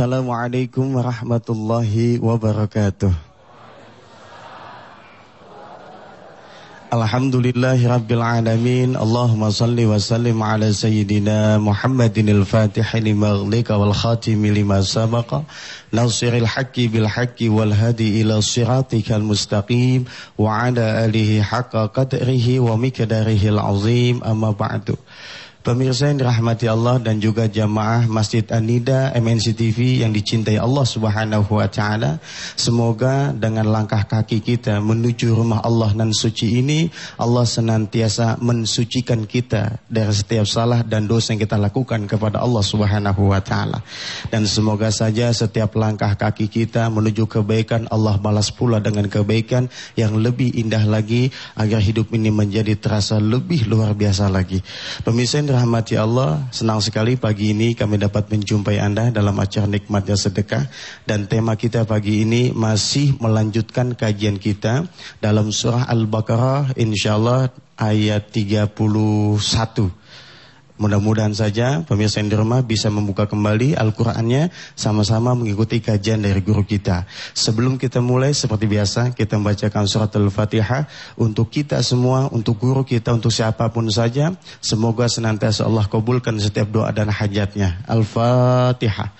Assalamualaikum warahmatullahi wabarakatuh. Alhamdulillahi rabbil alamin Allahumma salli wa sallim ala sayyidina Muhammadin al-fatih lima ghlika wal khatimi lima sabaqa Nasiril haqqi bil haqqi wal hadi ila siratikal mustaqim Wa ala alihi haqqa qadrihi wa mikdarihi al-azim amma ba'du Pemirsa yang dirahmati Allah dan juga jamaah Masjid Anida MNC TV yang dicintai Allah Subhanahu wa taala. Semoga dengan langkah kaki kita menuju rumah Allah nan suci ini, Allah senantiasa mensucikan kita dari setiap salah dan dosa yang kita lakukan kepada Allah Subhanahu wa taala. Dan semoga saja setiap langkah kaki kita menuju kebaikan Allah balas pula dengan kebaikan yang lebih indah lagi agar hidup ini menjadi terasa lebih luar biasa lagi. Pemirsa dirahmati Allah, senang sekali pagi ini kami dapat menjumpai Anda dalam acara nikmatnya sedekah dan tema kita pagi ini masih melanjutkan kajian kita dalam surah Al-Baqarah insyaallah ayat 31. Mudah-mudahan saja pemirsa yang di rumah bisa membuka kembali Al-Qur'annya sama-sama mengikuti kajian dari guru kita. Sebelum kita mulai seperti biasa kita membacakan surat Al-Fatihah untuk kita semua, untuk guru kita, untuk siapa pun saja. Semoga senantiasa Allah kabulkan setiap doa dan hajatnya. Al-Fatihah.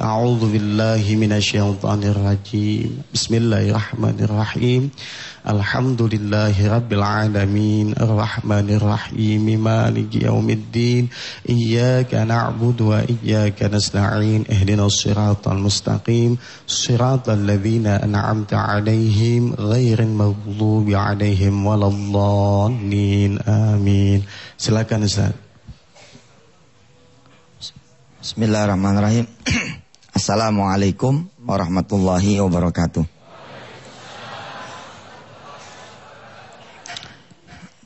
A'udzu billahi minasyaitonir rajim. Bismillahirrahmanirrahim. بسم الله الرحمن الرحيم الحمد لله رب العالمين الرحمن الرحيم مالك يوم الدين إياك نعبد وإياك نستعين اهدنا الصراط المستقيم صراط الذين أنعمت عليهم غير المغضوب عليهم ولا الضالين آمين silakan Ustaz. Bismillahirrahmanirrahim. Assalamualaikum warahmatullahi wabarakatuh.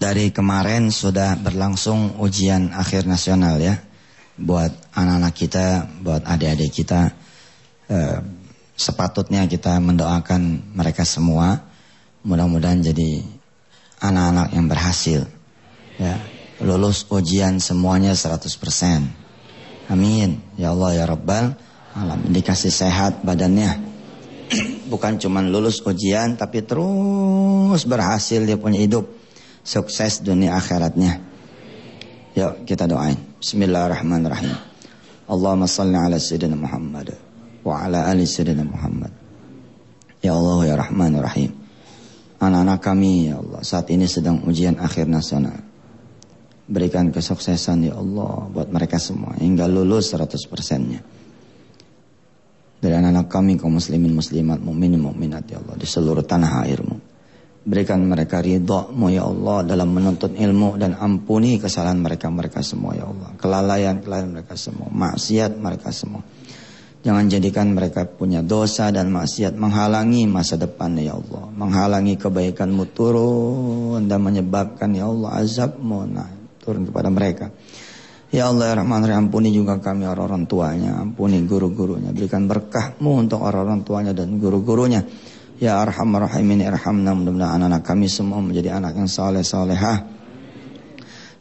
Dari kemarin sudah berlangsung ujian akhir nasional ya buat anak-anak kita, buat adik-adik kita. Eh, sepatutnya kita mendoakan mereka semua mudah-mudahan jadi anak-anak yang berhasil. Ya, lulus ujian semuanya 100%. Amin. Ya Allah ya Rabbal alam dikasih sehat badannya bukan cuma lulus ujian tapi terus berhasil dia punya hidup sukses dunia akhiratnya. Yuk kita doain. Bismillahirrahmanirrahim. Allahumma salli ala sayyidina Muhammad wa ala ali sayyidina Muhammad. Ya Allah ya Rahman Rahim anak-anak kami ya Allah saat ini sedang ujian akhir nasional. Berikan kesuksesan ya Allah buat mereka semua hingga lulus 100 persennya. Dari anak-anak kami kaum muslimin muslimat mukminin mukminat ya Allah di seluruh tanah airmu. Berikan mereka ridhamu ya Allah dalam menuntut ilmu dan ampuni kesalahan mereka-mereka semua ya Allah. Kelalaian-kelalaian mereka semua, maksiat mereka semua. Jangan jadikan mereka punya dosa dan maksiat menghalangi masa depan ya Allah. Menghalangi kebaikanmu turun dan menyebabkan ya Allah azabmu nah, turun kepada mereka. Ya Allah ya Rahman Rahim ampuni juga kami orang-orang tuanya Ampuni guru-gurunya Berikan berkahmu untuk orang-orang tuanya dan guru-gurunya Ya Arhamar Rahimin Irhamna mudah-mudahan anak-anak kami semua menjadi anak yang saleh salehah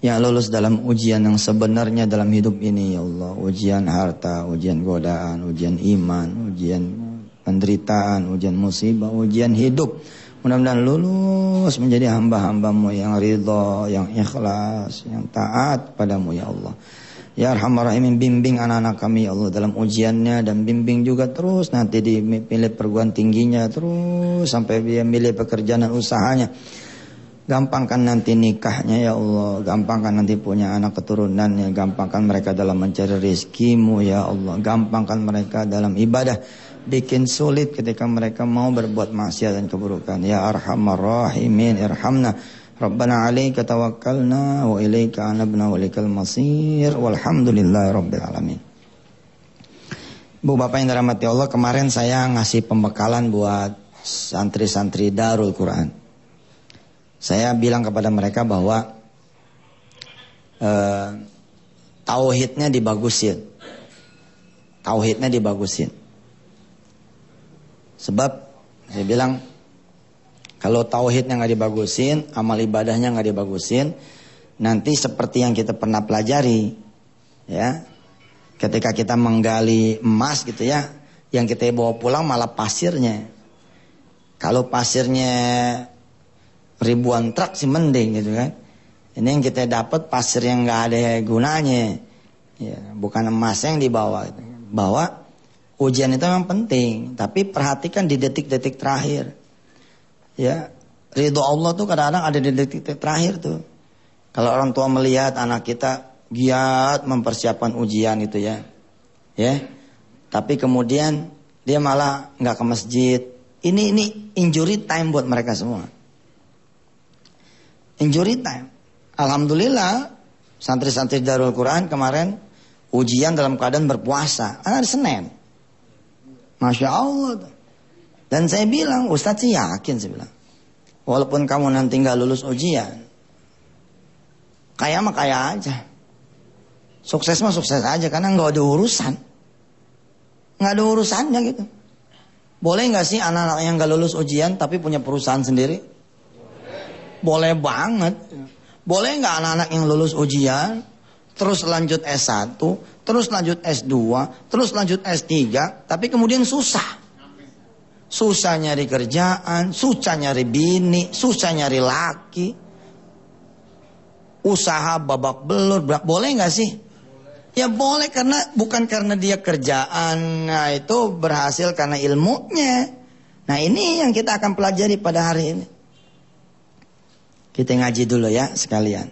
Yang lulus dalam ujian yang sebenarnya dalam hidup ini ya Allah. Ujian harta, ujian godaan, ujian iman, ujian penderitaan, ujian musibah, ujian hidup. Mudah-mudahan lulus menjadi hamba-hambamu yang ridho, yang ikhlas, yang taat padamu ya Allah. Ya Arhamar Rahimin bimbing anak-anak kami ya Allah dalam ujiannya dan bimbing juga terus nanti dipilih perguruan tingginya terus sampai dia milih pekerjaan dan usahanya. Gampangkan nanti nikahnya ya Allah, gampangkan nanti punya anak keturunannya, gampangkan mereka dalam mencari rezekimu ya Allah, gampangkan mereka dalam ibadah bikin sulit ketika mereka mau berbuat maksiat dan keburukan. Ya Arhamar Rahimin irhamna. Rabbana alaika tawakkalna wa ilaika anabna wa ilaikal masir walhamdulillahi rabbil alamin. Bu Bapak yang dirahmati Allah, kemarin saya ngasih pembekalan buat santri-santri Darul Quran. Saya bilang kepada mereka bahwa uh, tauhidnya dibagusin. Tauhidnya dibagusin. Sebab saya bilang kalau tauhidnya nggak dibagusin, amal ibadahnya nggak dibagusin, nanti seperti yang kita pernah pelajari, ya, ketika kita menggali emas gitu ya, yang kita bawa pulang malah pasirnya. Kalau pasirnya ribuan truk sih mending gitu kan. Ini yang kita dapat pasir yang nggak ada gunanya. Ya, bukan emas yang dibawa. Gitu. Bawa ujian itu memang penting, tapi perhatikan di detik-detik terakhir. Ya, ridho Allah tuh kadang-kadang ada di detik-detik terakhir tuh. Kalau orang tua melihat anak kita giat mempersiapkan ujian itu ya, ya, tapi kemudian dia malah nggak ke masjid. Ini ini injury time buat mereka semua. Injury time. Alhamdulillah santri-santri Darul Quran kemarin ujian dalam keadaan berpuasa. Ada Senin. Masya Allah. Dan saya bilang, Ustadz sih yakin saya bilang. Walaupun kamu nanti nggak lulus ujian. Kaya mah kaya aja. Sukses mah sukses aja karena nggak ada urusan. Nggak ada urusannya gitu. Boleh nggak sih anak-anak yang nggak lulus ujian tapi punya perusahaan sendiri? Boleh banget. Boleh nggak anak-anak yang lulus ujian, terus lanjut S1, terus lanjut S2, terus lanjut S3, tapi kemudian susah. Susah nyari kerjaan, susah nyari bini, susah nyari laki. Usaha babak belur, boleh nggak sih? Ya boleh karena bukan karena dia kerjaan, nah itu berhasil karena ilmunya. Nah ini yang kita akan pelajari pada hari ini. Kita ngaji dulu ya sekalian.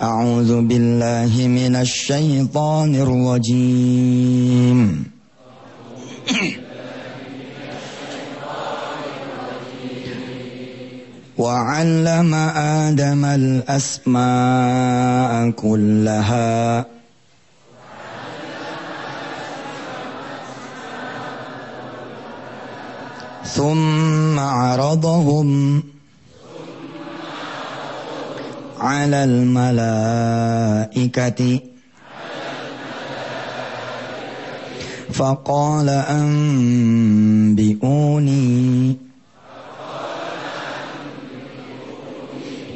A'udzu billahi minasy syaithanir rajim. وعلم آدم الأسماء كلها. ثم عرضهم على الملائكة. فقال أنبئوني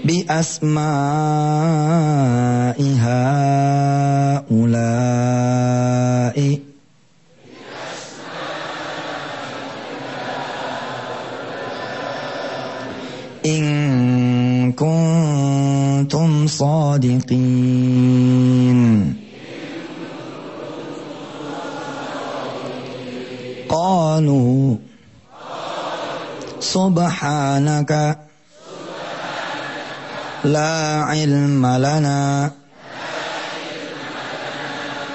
بأسماء هؤلاء إن كنتم صادقين. قالوا سبحانك لا علم لنا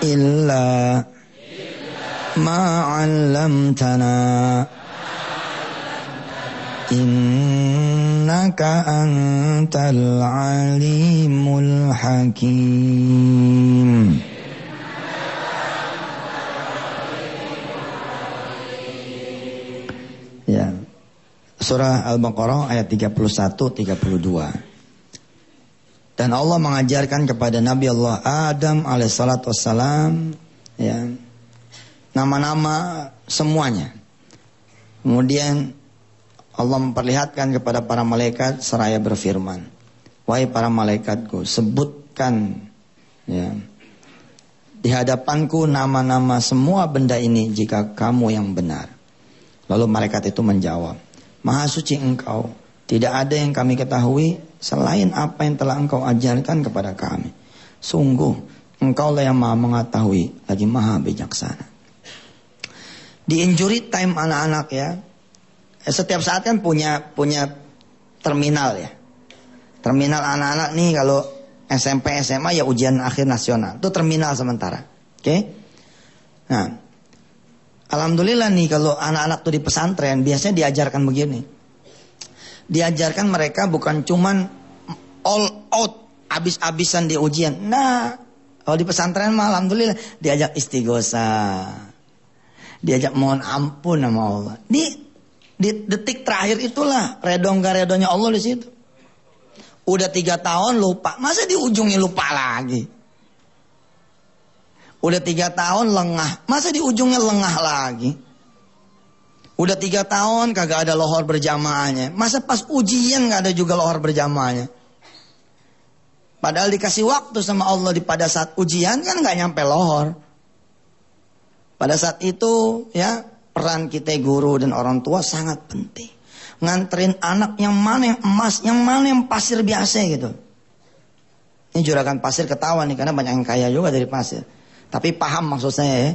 إلا ما علمتنا إنك أنت العليم الحكيم Ya. Surah Al-Baqarah ayat 31 32. Dan Allah mengajarkan kepada Nabi Allah Adam alaihissalam wassalam ya nama-nama semuanya. Kemudian Allah memperlihatkan kepada para malaikat seraya berfirman, "Wahai para malaikatku, sebutkan ya di hadapanku nama-nama semua benda ini jika kamu yang benar." Lalu malaikat itu menjawab, "Maha suci Engkau, tidak ada yang kami ketahui selain apa yang telah Engkau ajarkan kepada kami. Sungguh Engkaulah yang Maha mengetahui lagi Maha bijaksana." Di injury time anak-anak ya, Eh, setiap saat kan punya punya terminal ya. Terminal anak-anak nih kalau SMP SMA ya ujian akhir nasional. Itu terminal sementara. Oke. Okay? Nah, alhamdulillah nih kalau anak-anak tuh di pesantren biasanya diajarkan begini. Diajarkan mereka bukan cuman all out abis-abisan di ujian. Nah, kalau di pesantren mah alhamdulillah diajak istighosa. Diajak mohon ampun sama Allah. Di di detik terakhir itulah redong gak redonya Allah di situ. Udah tiga tahun lupa, masa di ujungnya lupa lagi? Udah tiga tahun lengah, masa di ujungnya lengah lagi? Udah tiga tahun kagak ada lohor berjamaahnya, masa pas ujian gak ada juga lohor berjamaahnya? Padahal dikasih waktu sama Allah di pada saat ujian kan nggak nyampe lohor. Pada saat itu ya peran kita guru dan orang tua sangat penting. Nganterin anak yang mana yang emas, yang mana yang pasir biasa gitu. Ini juragan pasir ketawa nih karena banyak yang kaya juga dari pasir. Tapi paham maksud saya ya.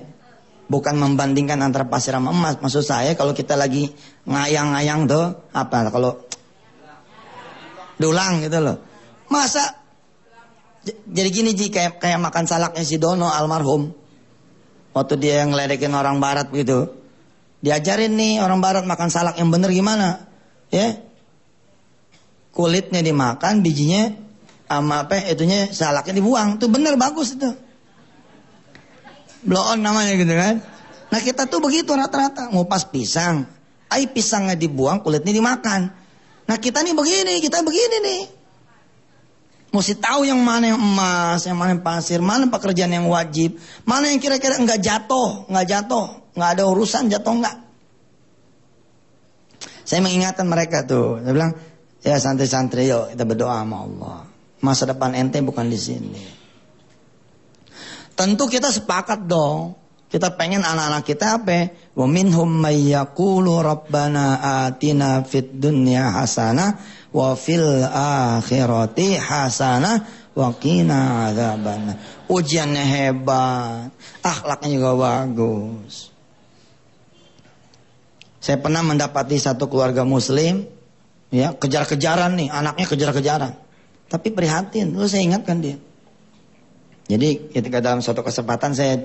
Bukan membandingkan antara pasir sama emas. Maksud saya kalau kita lagi ngayang-ngayang tuh apa kalau dulang gitu loh. Masa jadi gini Ji kayak kayak makan salaknya si Dono almarhum. Waktu dia yang ngeledekin orang barat begitu. Diajarin nih orang barat makan salak yang bener gimana? Ya. Kulitnya dimakan, bijinya sama apa itunya salaknya dibuang. Itu bener bagus itu blow on namanya gitu kan. Nah kita tuh begitu rata-rata ngupas pisang, ai pisangnya dibuang, kulitnya dimakan. Nah kita nih begini, kita begini nih. Mesti tahu yang mana yang emas, yang mana yang pasir, mana pekerjaan yang wajib, mana yang kira-kira enggak jatuh, enggak jatuh, enggak ada urusan jatuh enggak. Saya mengingatkan mereka tuh, saya bilang, ya santri-santri yuk kita berdoa sama Allah. Masa depan ente bukan di sini. Tentu kita sepakat dong. Kita pengen anak-anak kita apa? Wa minhum rabbana atina fid dunya hasanah wa fil akhirati hasanah wa qina adzabannar. Ujiannya hebat, akhlaknya juga bagus. Saya pernah mendapati satu keluarga muslim ya, kejar-kejaran nih, anaknya kejar-kejaran. Tapi prihatin, lu saya ingatkan dia. Jadi ketika dalam suatu kesempatan saya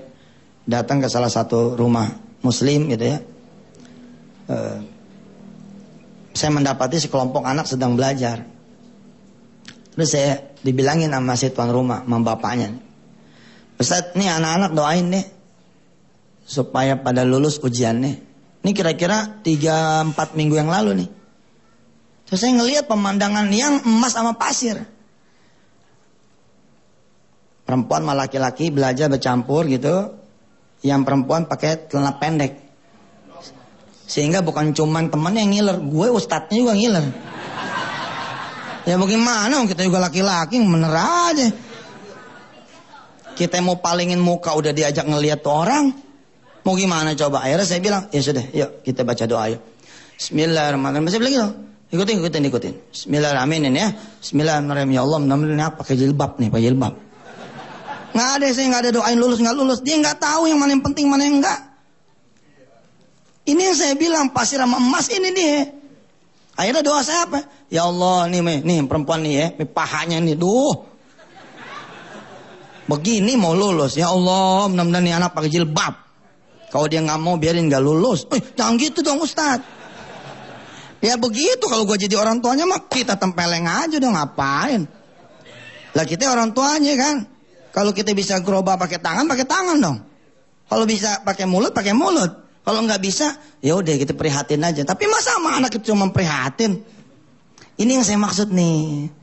datang ke salah satu rumah muslim gitu ya. Uh, saya mendapati sekelompok anak sedang belajar. Terus saya dibilangin sama si tuan rumah, sama bapaknya. Ustaz, nih anak-anak doain nih. Supaya pada lulus ujian nih. Ini kira-kira 3-4 minggu yang lalu nih. Terus saya ngelihat pemandangan yang emas sama pasir. Perempuan sama laki-laki belajar bercampur gitu. Yang perempuan pakai celana pendek. Sehingga bukan cuman temen yang ngiler, gue ustadznya juga ngiler. Ya bagaimana kita juga laki-laki bener aja. Kita mau palingin muka udah diajak ngeliat orang. Mau gimana coba? Akhirnya saya bilang, ya sudah, yuk kita baca doa yuk. Bismillahirrahmanirrahim. Masih lagi loh. Ikutin, ikutin, ikutin. Bismillahirrahmanirrahim ya. Bismillahirrahmanirrahim. Ya Allah, mudah-mudahan pakai jilbab nih, pakai jilbab. Nggak ada saya nggak ada doain lulus nggak lulus. Dia nggak tahu yang mana yang penting mana yang enggak. Ini yang saya bilang pasir sama emas ini dia. Akhirnya doa saya apa? Ya Allah nih nih perempuan nih ya, nih, pahanya nih, duh. Begini mau lulus. Ya Allah, mudah-mudahan nih anak pakai jilbab. Kalau dia nggak mau biarin nggak lulus. Eh, jangan gitu dong Ustad. Ya begitu kalau gue jadi orang tuanya mah kita tempeleng aja dong ngapain. Lah kita orang tuanya kan. Kalau kita bisa gerobak pakai tangan, pakai tangan dong. Kalau bisa pakai mulut, pakai mulut. Kalau nggak bisa, ya udah kita prihatin aja. Tapi masa sama anak itu cuma prihatin? Ini yang saya maksud nih.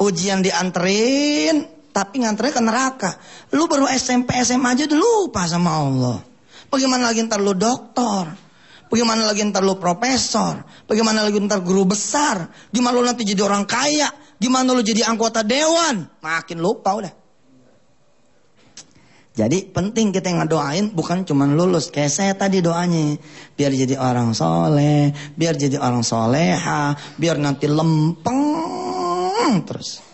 Ujian dianterin, tapi nganterin ke neraka. Lu baru SMP, SMA aja udah lupa sama Allah. Bagaimana lagi ntar lu dokter? Bagaimana lagi ntar lu profesor? Bagaimana lagi ntar guru besar? Gimana lu nanti jadi orang kaya? Gimana lu jadi anggota dewan? Makin lupa udah. Jadi penting kita ngedoain bukan cuma lulus. Kayak saya tadi doanya. Biar jadi orang soleh. Biar jadi orang soleha. Biar nanti lempeng terus.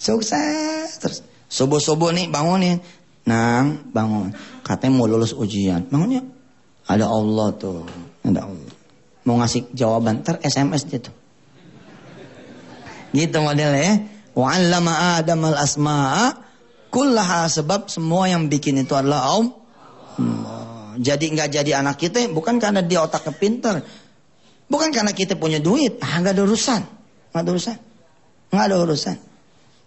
Sukses terus. Subuh-subuh nih bangunin. Nang bangun. Katanya mau lulus ujian. Bangunnya. Ada Allah tuh. Ada Allah. Mau ngasih jawaban. Ter SMS dia tuh. Gitu modelnya ya. Wa'allama Adam al-asma'a Kullaha sebab semua yang bikin itu adalah Allah. Jadi nggak jadi anak kita bukan karena dia otaknya pinter. Bukan karena kita punya duit. Ah, nggak ada urusan. Nggak ada urusan. Nggak ada urusan.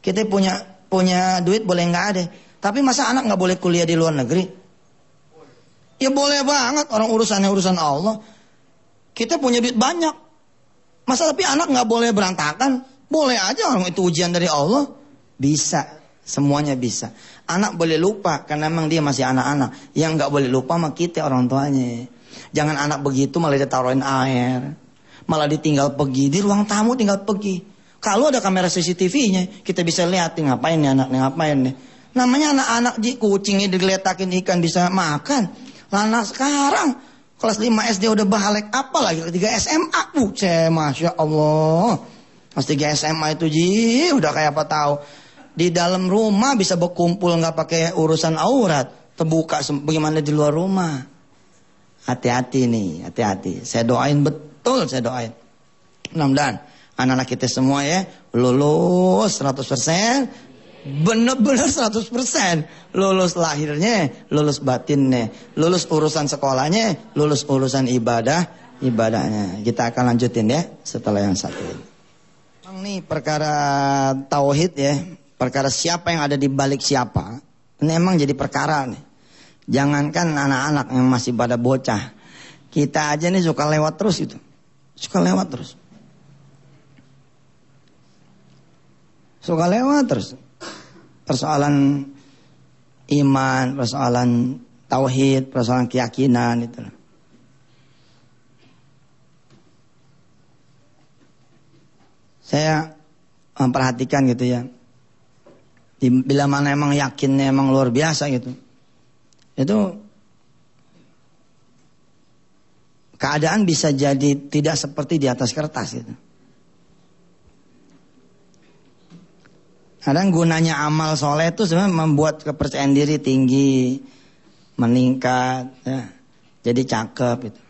Kita punya punya duit boleh nggak ada. Tapi masa anak nggak boleh kuliah di luar negeri? Ya boleh banget. Orang urusannya urusan Allah. Kita punya duit banyak. Masa tapi anak nggak boleh berantakan? Boleh aja orang itu ujian dari Allah. Bisa. Semuanya bisa. Anak boleh lupa karena memang dia masih anak-anak. Yang nggak boleh lupa sama kita orang tuanya. Jangan anak begitu malah ditaruhin air. Malah ditinggal pergi. Di ruang tamu tinggal pergi. Kalau ada kamera CCTV-nya, kita bisa lihat nih ngapain nih anak nih ngapain nih. Namanya anak-anak ji kucingnya digeletakin ikan bisa makan. Lana sekarang kelas 5 SD udah bahalek apa lagi kelas 3 SMA. Buce, Masya Allah. Kelas 3 SMA itu ji udah kayak apa tahu. Di dalam rumah bisa berkumpul nggak pakai urusan aurat. Terbuka bagaimana di luar rumah. Hati-hati nih, hati-hati. Saya doain betul, saya doain. Mudah-mudahan anak-anak kita semua ya lulus 100%, benar-benar 100% lulus lahirnya, lulus batinnya, lulus urusan sekolahnya, lulus urusan ibadah, ibadahnya. Kita akan lanjutin ya setelah yang satu ini. Perkara tauhid ya, perkara siapa yang ada di balik siapa, ini emang jadi perkara nih. Jangankan anak-anak yang masih pada bocah, kita aja nih suka lewat terus itu, suka lewat terus. Suka lewat terus persoalan iman, persoalan tauhid, persoalan keyakinan itu. Saya memperhatikan gitu ya. Bila mana emang yakinnya emang luar biasa gitu. Itu keadaan bisa jadi tidak seperti di atas kertas gitu. Kadang gunanya amal soleh itu sebenarnya membuat kepercayaan diri tinggi, meningkat, ya. jadi cakep itu.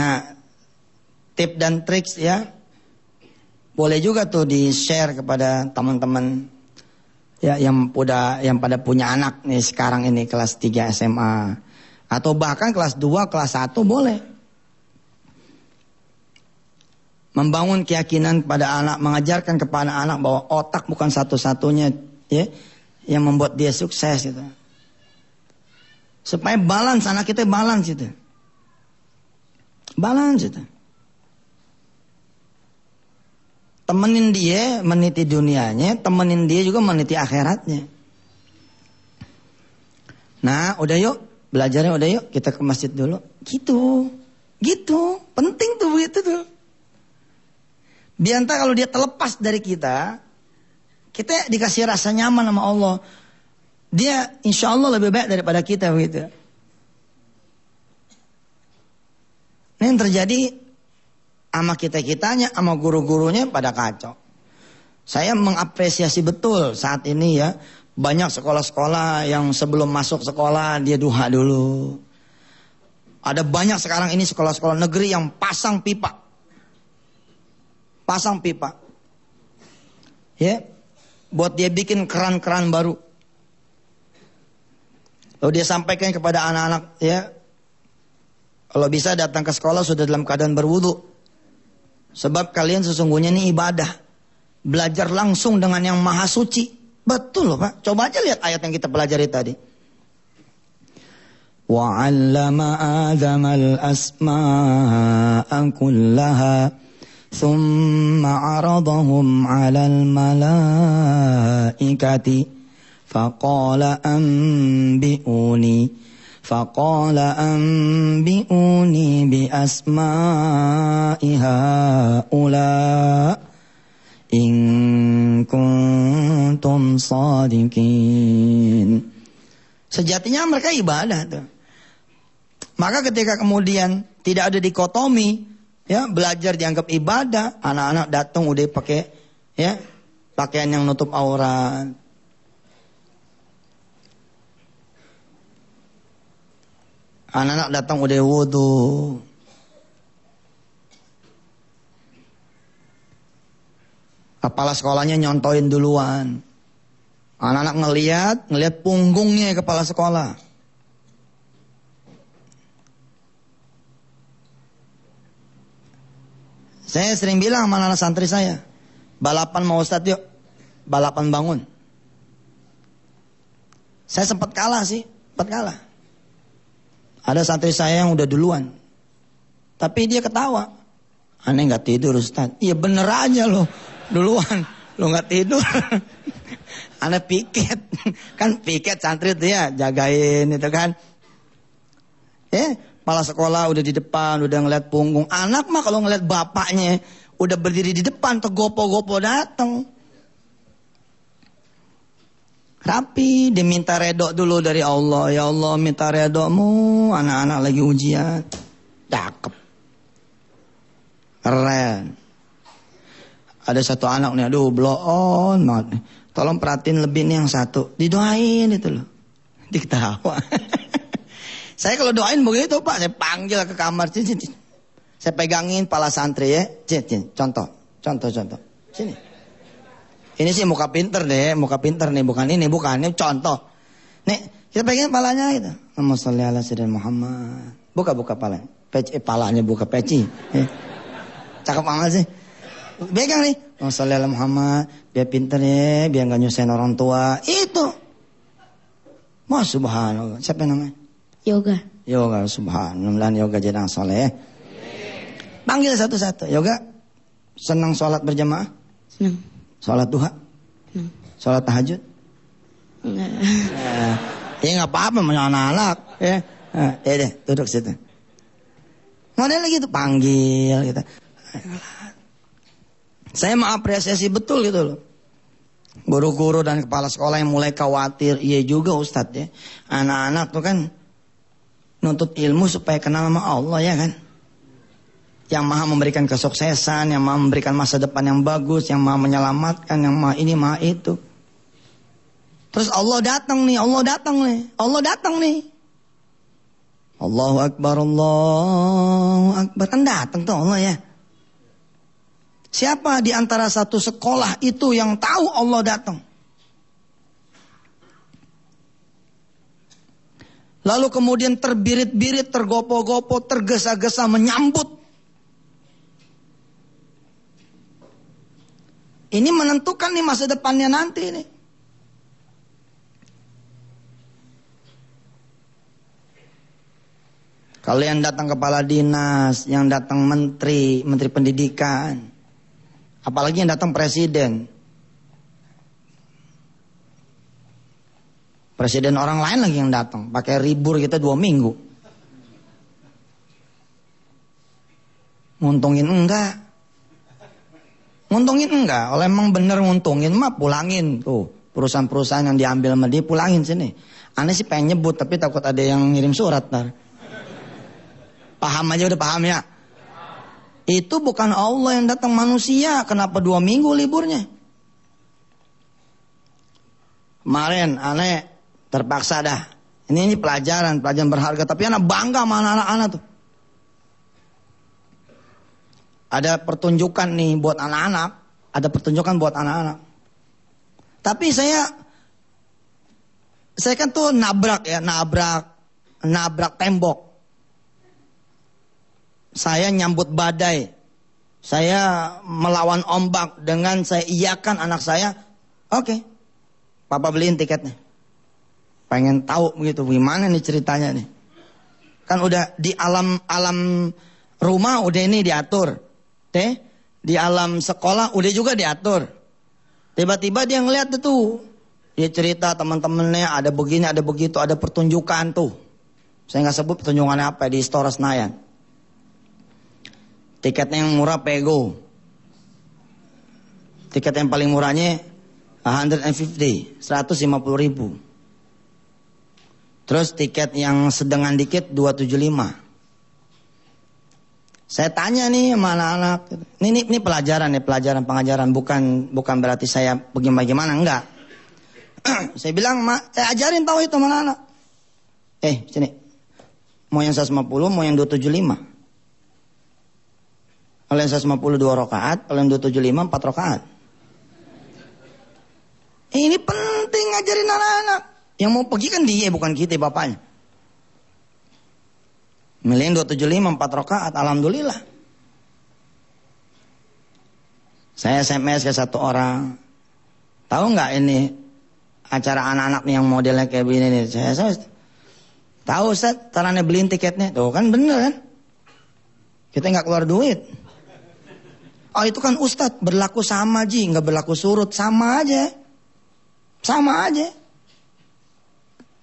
Nah, tip dan trik ya, boleh juga tuh di share kepada teman-teman ya yang udah yang pada punya anak nih sekarang ini kelas 3 SMA atau bahkan kelas 2, kelas 1 boleh membangun keyakinan pada anak, mengajarkan kepada anak bahwa otak bukan satu-satunya ya yang membuat dia sukses gitu. Supaya balance anak kita balance itu. Balance itu. Temenin dia meniti dunianya, temenin dia juga meniti akhiratnya. Nah, udah yuk, belajarnya udah yuk, kita ke masjid dulu. Gitu. Gitu. Penting tuh begitu tuh. Bianta kalau dia terlepas dari kita, kita dikasih rasa nyaman sama Allah. Dia insya Allah lebih baik daripada kita begitu. Ini yang terjadi sama kita-kitanya, sama guru-gurunya pada kacau. Saya mengapresiasi betul saat ini ya. Banyak sekolah-sekolah yang sebelum masuk sekolah dia duha dulu. Ada banyak sekarang ini sekolah-sekolah negeri yang pasang pipa pasang pipa. Ya, buat dia bikin keran-keran baru. Lalu dia sampaikan kepada anak-anak, ya, kalau bisa datang ke sekolah sudah dalam keadaan berwudu. Sebab kalian sesungguhnya ini ibadah. Belajar langsung dengan yang maha suci. Betul loh Pak. Coba aja lihat ayat yang kita pelajari tadi. وَعَلَّمَ آدَمَ الْأَسْمَاءَ كُلَّهَا ثم عرضهم على الملائكة فقال أنبئوني فقال أنبئوني بأسماء هؤلاء إن كنتم صادقين Sejatinya mereka ibadah tuh. Maka ketika kemudian tidak ada dikotomi Ya, belajar dianggap ibadah, anak-anak datang udah pakai ya, pakaian yang nutup aurat. Anak-anak datang udah wudhu. Kepala sekolahnya nyontoin duluan. Anak-anak ngeliat, ngeliat punggungnya kepala sekolah. Saya sering bilang sama anak santri saya, balapan mau Ustadz yuk, balapan bangun. Saya sempat kalah sih, sempat kalah. Ada santri saya yang udah duluan. Tapi dia ketawa. Aneh nggak tidur Ustadz. Iya bener aja loh, duluan. Lo nggak tidur. Aneh piket. kan piket santri itu ya, jagain itu kan. Eh, Kepala sekolah udah di depan, udah ngeliat punggung. Anak mah kalau ngeliat bapaknya Udah berdiri di depan, tergopo-gopo datang. Rapi, diminta redok dulu dari Allah. Ya Allah minta redokmu, anak-anak lagi ujian. Cakep. Keren. Ada satu anak nih, aduh blow on banget. Tolong perhatiin lebih nih yang satu. Didoain itu loh. Diketawa. saya kalau doain begitu pak, saya panggil ke kamar. Cin, Saya pegangin pala santri ya. Cin, cin. Contoh, contoh, contoh. Sini. Ini sih muka pinter deh, muka pinter nih, bukan ini, bukan ini contoh. Nih, kita pengen palanya gitu. Allahumma sholli ala sayyidina Muhammad. Buka buka pala. Peci, eh, palanya buka peci. Eh. Cakep amat sih. Pegang nih. Allahumma sholli ala Muhammad. Biar pinter ya, biar nggak nyusahin orang tua. Itu. Wah subhanallah. Siapa namanya? Yoga. Yoga, subhanallah. Yoga jadi yang soleh. Panggil satu-satu. Yoga, senang sholat berjamaah? Senang. Sholat duha? Hmm. Sholat tahajud? Enggak. Eh, ya nggak apa-apa, anak-anak. Ya, eh, ya deh, duduk situ. Modelnya gitu, panggil gitu. Saya mengapresiasi betul gitu loh. Guru-guru dan kepala sekolah yang mulai khawatir, iya juga Ustadz ya. Anak-anak tuh kan nuntut ilmu supaya kenal sama Allah ya kan yang maha memberikan kesuksesan, yang maha memberikan masa depan yang bagus, yang maha menyelamatkan, yang maha ini, maha itu. Terus Allah datang nih, Allah datang nih, Allah datang nih. Allahu Akbar, Allahu Akbar. Kan datang tuh Allah ya. Siapa di antara satu sekolah itu yang tahu Allah datang? Lalu kemudian terbirit-birit, tergopo-gopo, tergesa-gesa menyambut Ini menentukan nih masa depannya nanti nih. Kalau yang datang kepala dinas, yang datang menteri, menteri pendidikan, apalagi yang datang presiden. Presiden orang lain lagi yang datang, pakai ribur kita dua minggu. Nguntungin enggak. Nguntungin enggak? Kalau emang bener nguntungin mah pulangin tuh. Perusahaan-perusahaan yang diambil sama dia pulangin sini. Aneh sih pengen nyebut tapi takut ada yang ngirim surat ntar. Paham aja udah paham ya? Itu bukan Allah yang datang manusia. Kenapa dua minggu liburnya? Kemarin aneh terpaksa dah. Ini ini pelajaran, pelajaran berharga. Tapi anak bangga sama anak-anak tuh. Ada pertunjukan nih buat anak-anak, ada pertunjukan buat anak-anak. Tapi saya saya kan tuh nabrak ya, nabrak nabrak tembok. Saya nyambut badai. Saya melawan ombak dengan saya iyakan anak saya, oke. Okay, Papa beliin tiketnya. Pengen tahu begitu gimana nih ceritanya nih. Kan udah di alam alam rumah udah ini diatur teh di alam sekolah udah juga diatur. Tiba-tiba dia ngeliat itu. Dia cerita teman-temannya ada begini, ada begitu, ada pertunjukan tuh. Saya nggak sebut pertunjukannya apa di Istora Senayan. Tiketnya yang murah pego. Tiket yang paling murahnya 150, 150 ribu. Terus tiket yang sedengan dikit 275. Saya tanya nih sama anak-anak, ini, ini, ini pelajaran nih, pelajaran pengajaran, bukan bukan berarti saya bagaimana, enggak. saya bilang, mak, saya ajarin tahu itu mana anak. Eh, sini. Mau yang 150, mau yang 275. Kalau yang 150 dua rakaat, kalau yang 275 empat rakaat. Ini penting ngajarin anak-anak. Yang mau pergi kan dia, bukan kita, bapaknya. Milihin 275 4 rakaat, alhamdulillah. Saya SMS ke satu orang. Tahu nggak ini acara anak-anak yang modelnya kayak begini nih. Saya, saya tahu Ustaz, caranya beliin tiketnya. Tuh kan bener kan? Kita nggak keluar duit. Oh itu kan Ustadz berlaku sama ji, nggak berlaku surut sama aja, sama aja.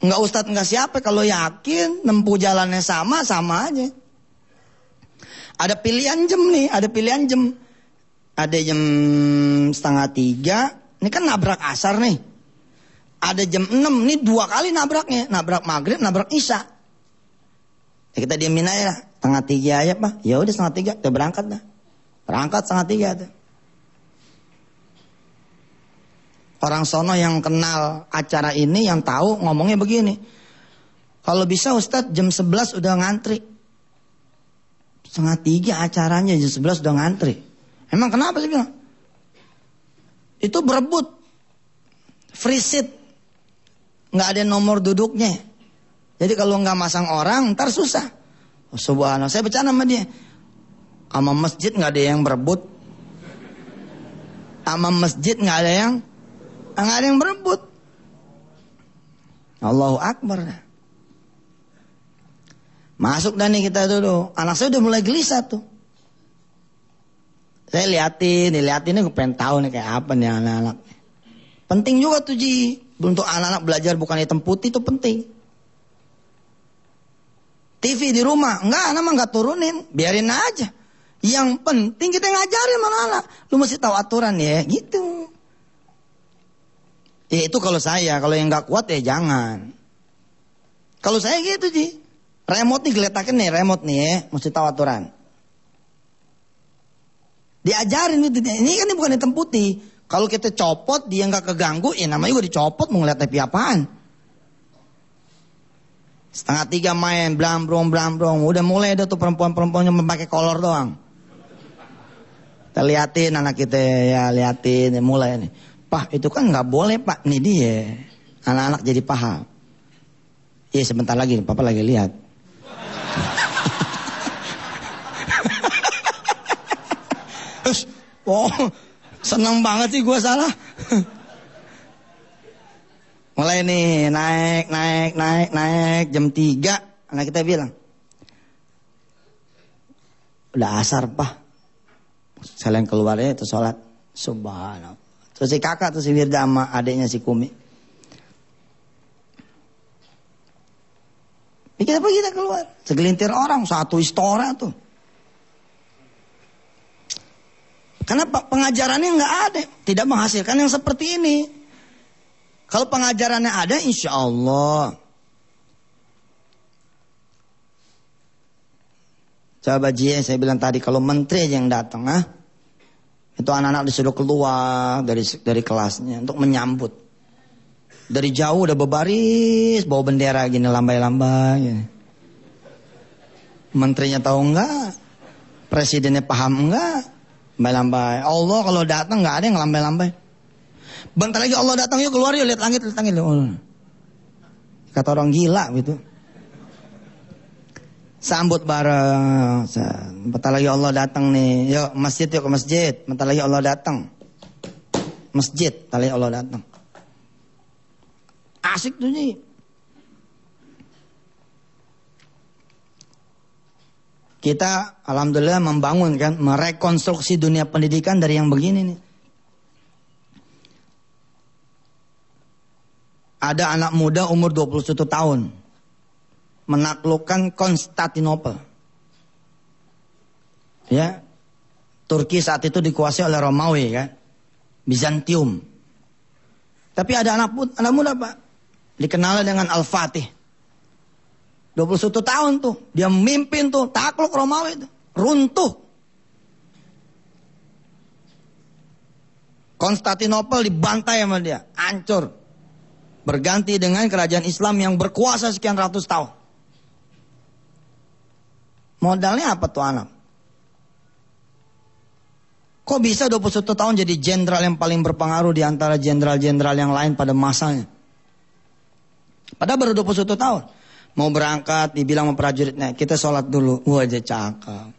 Enggak ustadz enggak siapa kalau yakin nempuh jalannya sama sama aja. Ada pilihan jam nih, ada pilihan jam. ada jam setengah tiga, ini kan nabrak asar nih. Ada jam enam, ini dua kali nabraknya, nabrak maghrib, nabrak isya. Ya kita diamin aja lah, setengah tiga aja pak. Ya udah setengah tiga, kita berangkat dah. Berangkat setengah tiga tuh. Orang sono yang kenal acara ini, yang tahu ngomongnya begini. Kalau bisa Ustadz jam 11 udah ngantri. Setengah tiga acaranya jam 11 udah ngantri. Emang kenapa sih bilang? Itu berebut. Free seat. Nggak ada nomor duduknya. Jadi kalau nggak masang orang, ntar susah. Subhanallah. Saya bercanda sama dia. Sama masjid nggak ada yang berebut. Sama masjid nggak ada yang nggak ada yang berebut. Allahu Akbar. Masuk dan kita dulu. Anak saya udah mulai gelisah tuh. Saya liatin, liatin ini gue pengen tahu nih kayak apa nih anak-anak. Penting juga tuh Ji. Untuk anak-anak belajar bukan hitam putih itu penting. TV di rumah, enggak anak mah enggak turunin, biarin aja. Yang penting kita ngajarin mana anak. Lu mesti tahu aturan ya, gitu. Ya itu kalau saya, kalau yang enggak kuat ya jangan. Kalau saya gitu Ji. Remote nih geletakin nih, remote nih ya, mesti tahu aturan. Diajarin itu, ini kan ini bukan hitam putih. Kalau kita copot dia nggak keganggu, ya namanya juga dicopot mau ngeliat TV apaan. Setengah tiga main, blambrong, blambrong. Udah mulai ada tuh perempuan-perempuan yang memakai kolor doang. Kita liatin anak kita ya, liatin, ya, mulai nih. Pak, itu kan nggak boleh pak, nih dia. Anak-anak jadi paham. Iya sebentar lagi, papa lagi lihat. oh, seneng banget sih gue salah. Mulai nih naik, naik, naik, naik jam 3 anak kita bilang. Udah asar pak. Selain keluarnya itu sholat. Subhanallah. Terus si kakak tuh si Wirda sama adiknya si Kumi. Ya kita pergi kita keluar. Segelintir orang, satu istora tuh. Karena pengajarannya nggak ada, tidak menghasilkan yang seperti ini. Kalau pengajarannya ada, insya Allah. Coba Ji, saya bilang tadi kalau menteri yang datang, ah, itu anak-anak disuruh keluar dari dari kelasnya untuk menyambut. Dari jauh udah berbaris, bawa bendera gini lambai-lambai. Menterinya tahu enggak? Presidennya paham enggak? Lambai-lambai. Allah kalau datang enggak ada yang lambai-lambai. Bentar lagi Allah datang yuk keluar yuk lihat langit lihat langit. Kata orang gila gitu. Sambut bareng. Bentar lagi Allah datang nih. Yuk masjid yuk ke masjid. Bentar lagi Allah datang. Masjid, lagi Allah datang. Asik tuh nih. Kita alhamdulillah membangun kan, merekonstruksi dunia pendidikan dari yang begini nih. Ada anak muda umur 21 tahun menaklukkan Konstantinopel. Ya. Turki saat itu dikuasai oleh Romawi kan. Bizantium. Tapi ada anak, anak muda Pak dikenal dengan Al-Fatih. 21 tahun tuh, dia memimpin tuh, takluk Romawi itu, runtuh. Konstantinopel dibantai sama dia, hancur. Berganti dengan kerajaan Islam yang berkuasa sekian ratus tahun. Modalnya apa tuh anak? Kok bisa 21 tahun jadi jenderal yang paling berpengaruh di antara jenderal-jenderal yang lain pada masanya? Padahal baru 21 tahun. Mau berangkat, dibilang sama prajuritnya, kita sholat dulu. Wah, aja cakep.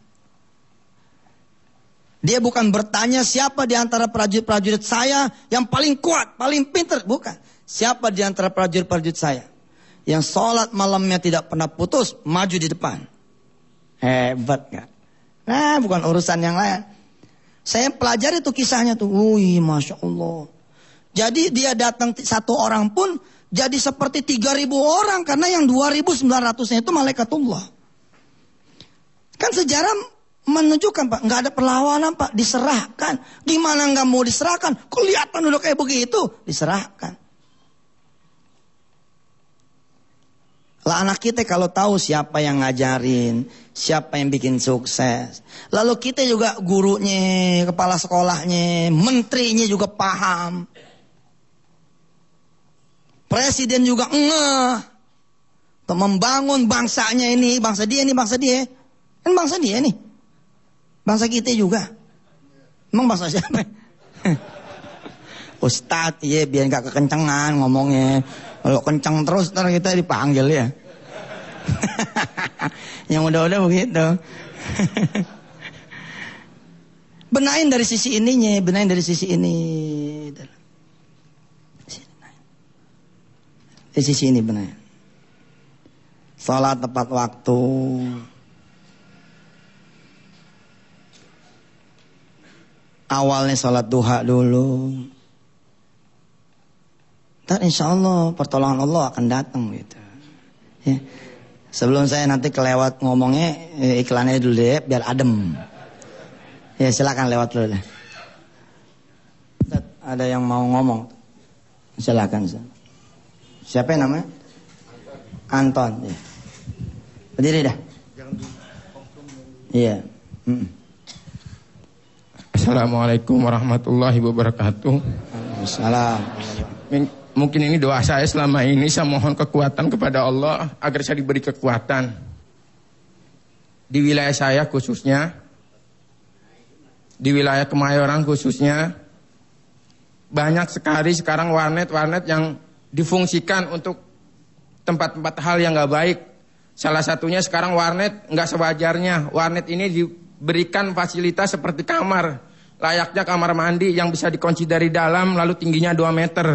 Dia bukan bertanya siapa di antara prajurit-prajurit saya yang paling kuat, paling pinter. Bukan. Siapa di antara prajurit-prajurit saya yang sholat malamnya tidak pernah putus, maju di depan. Hebat kan? Nah, bukan urusan yang lain. Saya pelajari tuh kisahnya tuh. Wih, Masya Allah. Jadi dia datang satu orang pun jadi seperti 3000 orang karena yang 2900-nya itu malaikatullah. Kan sejarah Menunjukkan Pak, nggak ada perlawanan Pak, diserahkan. Gimana nggak mau diserahkan? Kelihatan udah kayak begitu, diserahkan. Lah anak kita kalau tahu siapa yang ngajarin, siapa yang bikin sukses. Lalu kita juga gurunya, kepala sekolahnya, menterinya juga paham. Presiden juga ngeh. Untuk membangun bangsanya ini, bangsa dia ini, bangsa dia. Kan bangsa dia nih. Bangsa kita juga. Emang bangsa siapa? Ustadz, iya biar gak kekencengan ngomongnya. Kalau kencang terus ntar kita dipanggil ya. Yang udah-udah begitu. benain dari sisi ininya, benain dari sisi ini. Di sisi ini benain. Salat tepat waktu. Awalnya salat duha dulu. Ntar insya Allah pertolongan Allah akan datang gitu. Ya. Sebelum saya nanti kelewat ngomongnya eh, iklannya dulu deh biar adem. Ya silakan lewat dulu deh. Ada yang mau ngomong? Silakan. Siapa yang namanya? Anton. Ya. Berdiri dah. Iya. Assalamualaikum warahmatullahi wabarakatuh. Assalamualaikum mungkin ini doa saya selama ini saya mohon kekuatan kepada Allah agar saya diberi kekuatan di wilayah saya khususnya di wilayah Kemayoran khususnya banyak sekali sekarang warnet-warnet yang difungsikan untuk tempat-tempat hal yang nggak baik. Salah satunya sekarang warnet nggak sewajarnya. Warnet ini diberikan fasilitas seperti kamar, layaknya kamar mandi yang bisa dikunci dari dalam lalu tingginya 2 meter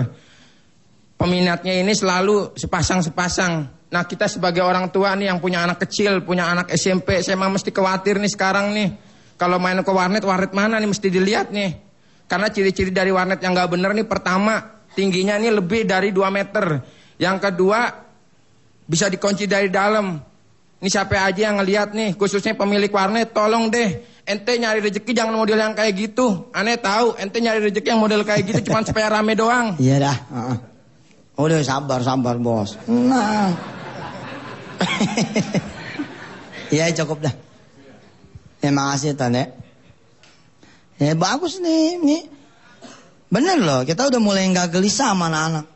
peminatnya ini selalu sepasang-sepasang. Nah kita sebagai orang tua nih yang punya anak kecil, punya anak SMP, saya mah mesti khawatir nih sekarang nih. Kalau main ke warnet, warnet mana nih mesti dilihat nih. Karena ciri-ciri dari warnet yang gak bener nih pertama, tingginya ini lebih dari 2 meter. Yang kedua, bisa dikunci dari dalam. Ini siapa aja yang ngelihat nih, khususnya pemilik warnet, tolong deh. Ente nyari rezeki jangan model yang kayak gitu. Aneh tahu, ente nyari rezeki yang model kayak gitu cuma supaya rame doang. Iya dah. Uh -uh. Udah sabar sabar bos. Nah. ya cukup dah. Ya makasih Tan ya. Ya bagus nih, nih. Bener loh, kita udah mulai nggak gelisah sama anak-anak.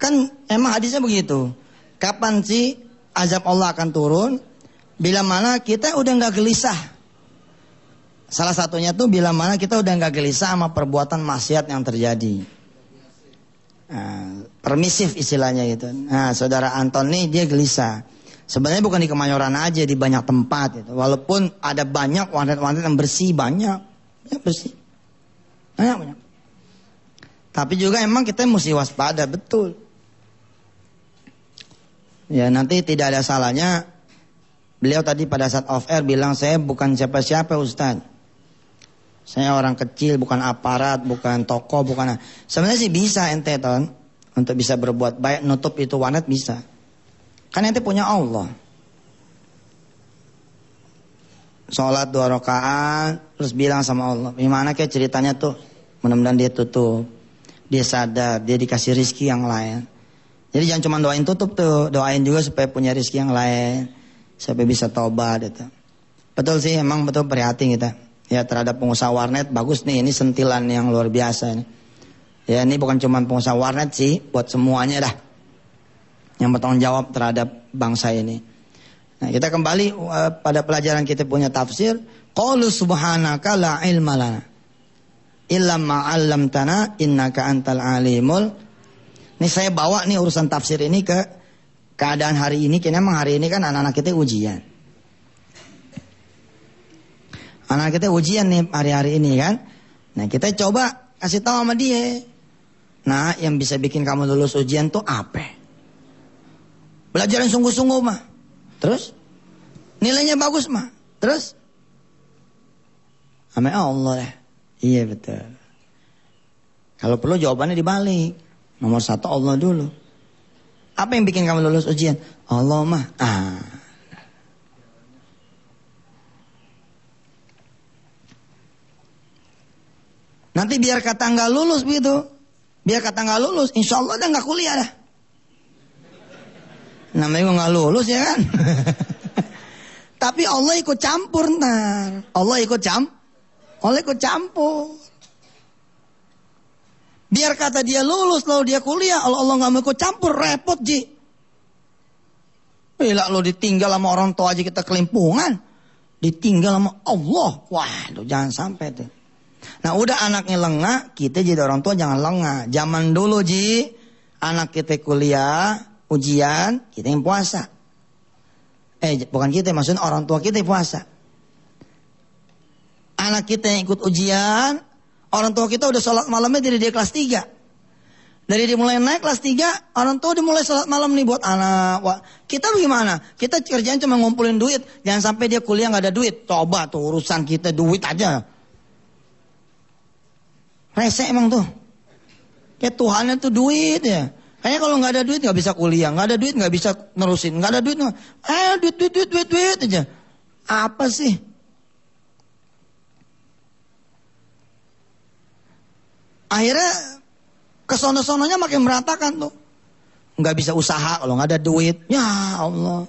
Kan emang hadisnya begitu. Kapan sih azab Allah akan turun? Bila mana kita udah nggak gelisah. Salah satunya tuh bila mana kita udah nggak gelisah sama perbuatan maksiat yang terjadi. Nah, permisif istilahnya gitu. Nah, saudara Anton nih dia gelisah. Sebenarnya bukan di Kemayoran aja, di banyak tempat gitu. Walaupun ada banyak warnet-warnet yang bersih, banyak. Ya, bersih. Banyak, banyak. Tapi juga emang kita mesti waspada, betul. Ya, nanti tidak ada salahnya. Beliau tadi pada saat off air bilang, saya bukan siapa-siapa Ustaz. Saya orang kecil, bukan aparat, bukan toko, bukan. Sebenarnya sih bisa ente ton untuk bisa berbuat baik, nutup itu wanet bisa. Kan ente punya Allah. Sholat dua rakaat, terus bilang sama Allah, gimana kayak ceritanya tuh? Mudah-mudahan dia tutup, dia sadar, dia dikasih rizki yang lain. Jadi jangan cuma doain tutup tuh, doain juga supaya punya rizki yang lain, supaya bisa tobat itu. Betul sih, emang betul prihatin kita ya terhadap pengusaha warnet bagus nih ini sentilan yang luar biasa ini. Ya ini bukan cuma pengusaha warnet sih, buat semuanya dah yang bertanggung jawab terhadap bangsa ini. Nah, kita kembali uh, pada pelajaran kita punya tafsir. Qalu subhanaka la ilma lana illa ma 'allamtana innaka antal alimul. Ini saya bawa nih urusan tafsir ini ke keadaan hari ini. Karena memang hari ini kan anak-anak kita ujian. Anak kita ujian nih hari-hari ini kan. Nah kita coba kasih tahu sama dia. Nah yang bisa bikin kamu lulus ujian tuh apa? Belajar sungguh-sungguh mah. Terus? Nilainya bagus mah. Terus? Sama Allah ya. Iya betul. Kalau perlu jawabannya dibalik. Nomor satu Allah dulu. Apa yang bikin kamu lulus ujian? Allah mah. Ah. Nanti biar kata nggak lulus begitu. Biar kata nggak lulus, insya Allah dia nggak kuliah dah. Namanya gue nggak lulus ya kan. Tapi Allah ikut campur ntar. Allah ikut cam, Allah ikut campur. Biar kata dia lulus lalu dia kuliah, Allah Allah nggak mau ikut campur repot ji. Bila lo ditinggal sama orang tua aja kita kelimpungan, ditinggal sama Allah, wah lo jangan sampai tuh. Nah udah anaknya lengah, kita jadi orang tua jangan lengah. Zaman dulu ji, anak kita kuliah, ujian, kita yang puasa. Eh bukan kita, maksudnya orang tua kita yang puasa. Anak kita yang ikut ujian, orang tua kita udah sholat malamnya dari dia kelas 3. Dari dia mulai naik kelas 3, orang tua udah mulai sholat malam nih buat anak. Wah, kita bagaimana? Kita kerjaan cuma ngumpulin duit. Jangan sampai dia kuliah nggak ada duit. Coba tuh urusan kita duit aja. Rese emang tuh. Kayak Tuhannya tuh duit ya. Kayaknya kalau nggak ada duit nggak bisa kuliah, nggak ada duit nggak bisa nerusin, nggak ada duit, eh duit duit duit duit duit aja. Apa sih? Akhirnya kesono-sononya makin meratakan tuh. Nggak bisa usaha kalau nggak ada duit. Ya Allah.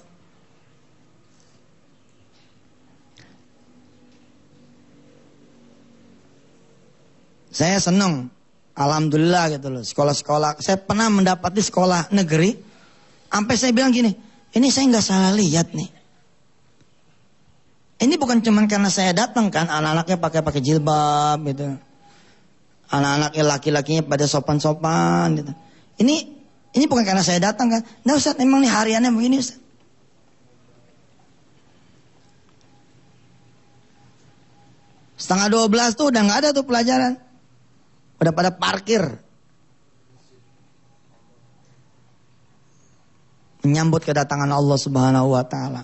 Saya senang Alhamdulillah gitu loh. Sekolah-sekolah. Saya pernah mendapati sekolah negeri. Sampai saya bilang gini. Ini saya nggak salah lihat nih. Ini bukan cuma karena saya datang kan. Anak-anaknya pakai-pakai jilbab gitu. Anak-anaknya laki-lakinya pada sopan-sopan gitu. Ini ini bukan karena saya datang kan. Nah Ustaz emang nih hariannya begini Ustaz. Setengah dua belas tuh udah nggak ada tuh pelajaran. Udah pada parkir. Menyambut kedatangan Allah Subhanahu wa taala.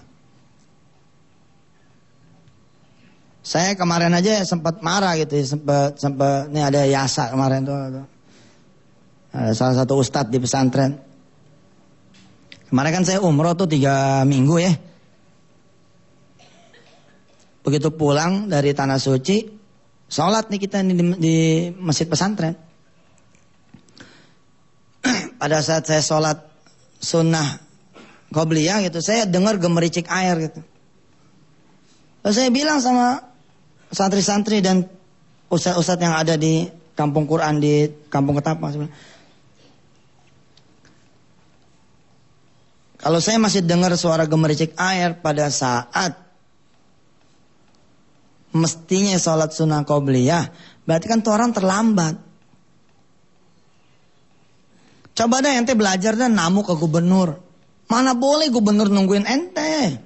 Saya kemarin aja sempat marah gitu, sempat sempat ini ada yasa kemarin tuh. Ada salah satu ustadz di pesantren. Kemarin kan saya umroh tuh tiga minggu ya. Begitu pulang dari tanah suci, Sholat nih kita di, di masjid pesantren. Pada saat saya sholat sunnah qobliyah gitu, saya dengar gemericik air gitu. Lalu saya bilang sama santri-santri dan ustadz-ustadz yang ada di kampung Quran di kampung Ketapang. Kalau saya masih dengar suara gemericik air pada saat mestinya sholat sunnah qobliyah, berarti kan tuh orang terlambat. Coba deh ente belajar dan namu ke gubernur. Mana boleh gubernur nungguin ente.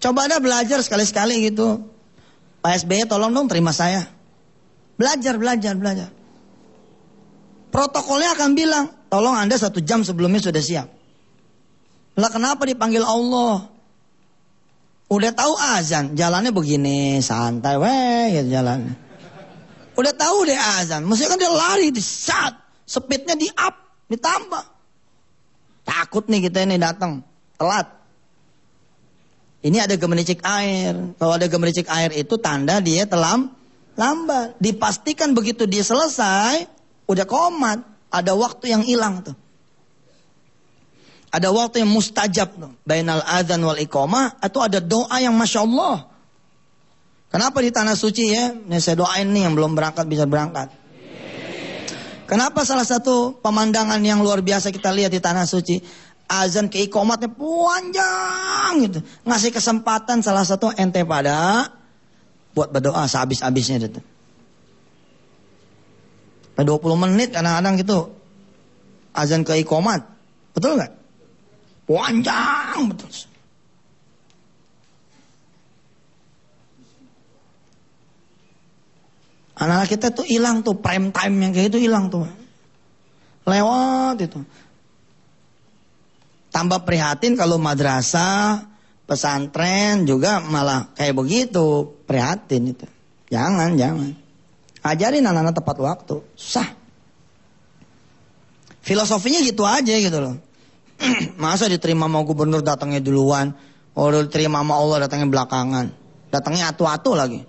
Coba deh belajar sekali-sekali gitu. Pak SBY tolong dong terima saya. Belajar, belajar, belajar. Protokolnya akan bilang, tolong anda satu jam sebelumnya sudah siap. Lah kenapa dipanggil Allah? Udah tahu azan, jalannya begini, santai weh gitu jalan. Udah tahu deh azan, mestinya kan dia lari di saat speednya di up, ditambah. Takut nih kita ini datang, telat. Ini ada gemericik air. Kalau ada gemericik air itu tanda dia telam, lambat. Dipastikan begitu dia selesai, udah komat. Ada waktu yang hilang tuh. Ada waktu yang mustajab. Bainal adzan wal iqamah. Atau ada doa yang Masya Allah. Kenapa di tanah suci ya? Ini saya doain nih yang belum berangkat bisa berangkat. Kenapa salah satu pemandangan yang luar biasa kita lihat di tanah suci? Azan ke ikomatnya panjang gitu. Ngasih kesempatan salah satu ente pada buat berdoa sehabis-habisnya itu. 20 menit kadang-kadang gitu azan ke ikomat. Betul nggak? Panjang betul. Anak-anak kita tuh hilang tuh prime time yang kayak itu hilang tuh. Lewat itu. Tambah prihatin kalau madrasah, pesantren juga malah kayak begitu, prihatin itu. Jangan, jangan. Ajarin anak-anak tepat waktu. Susah. Filosofinya gitu aja gitu loh. Masa diterima mau gubernur datangnya duluan, oh diterima sama Allah datangnya belakangan. Datangnya atu-atu lagi.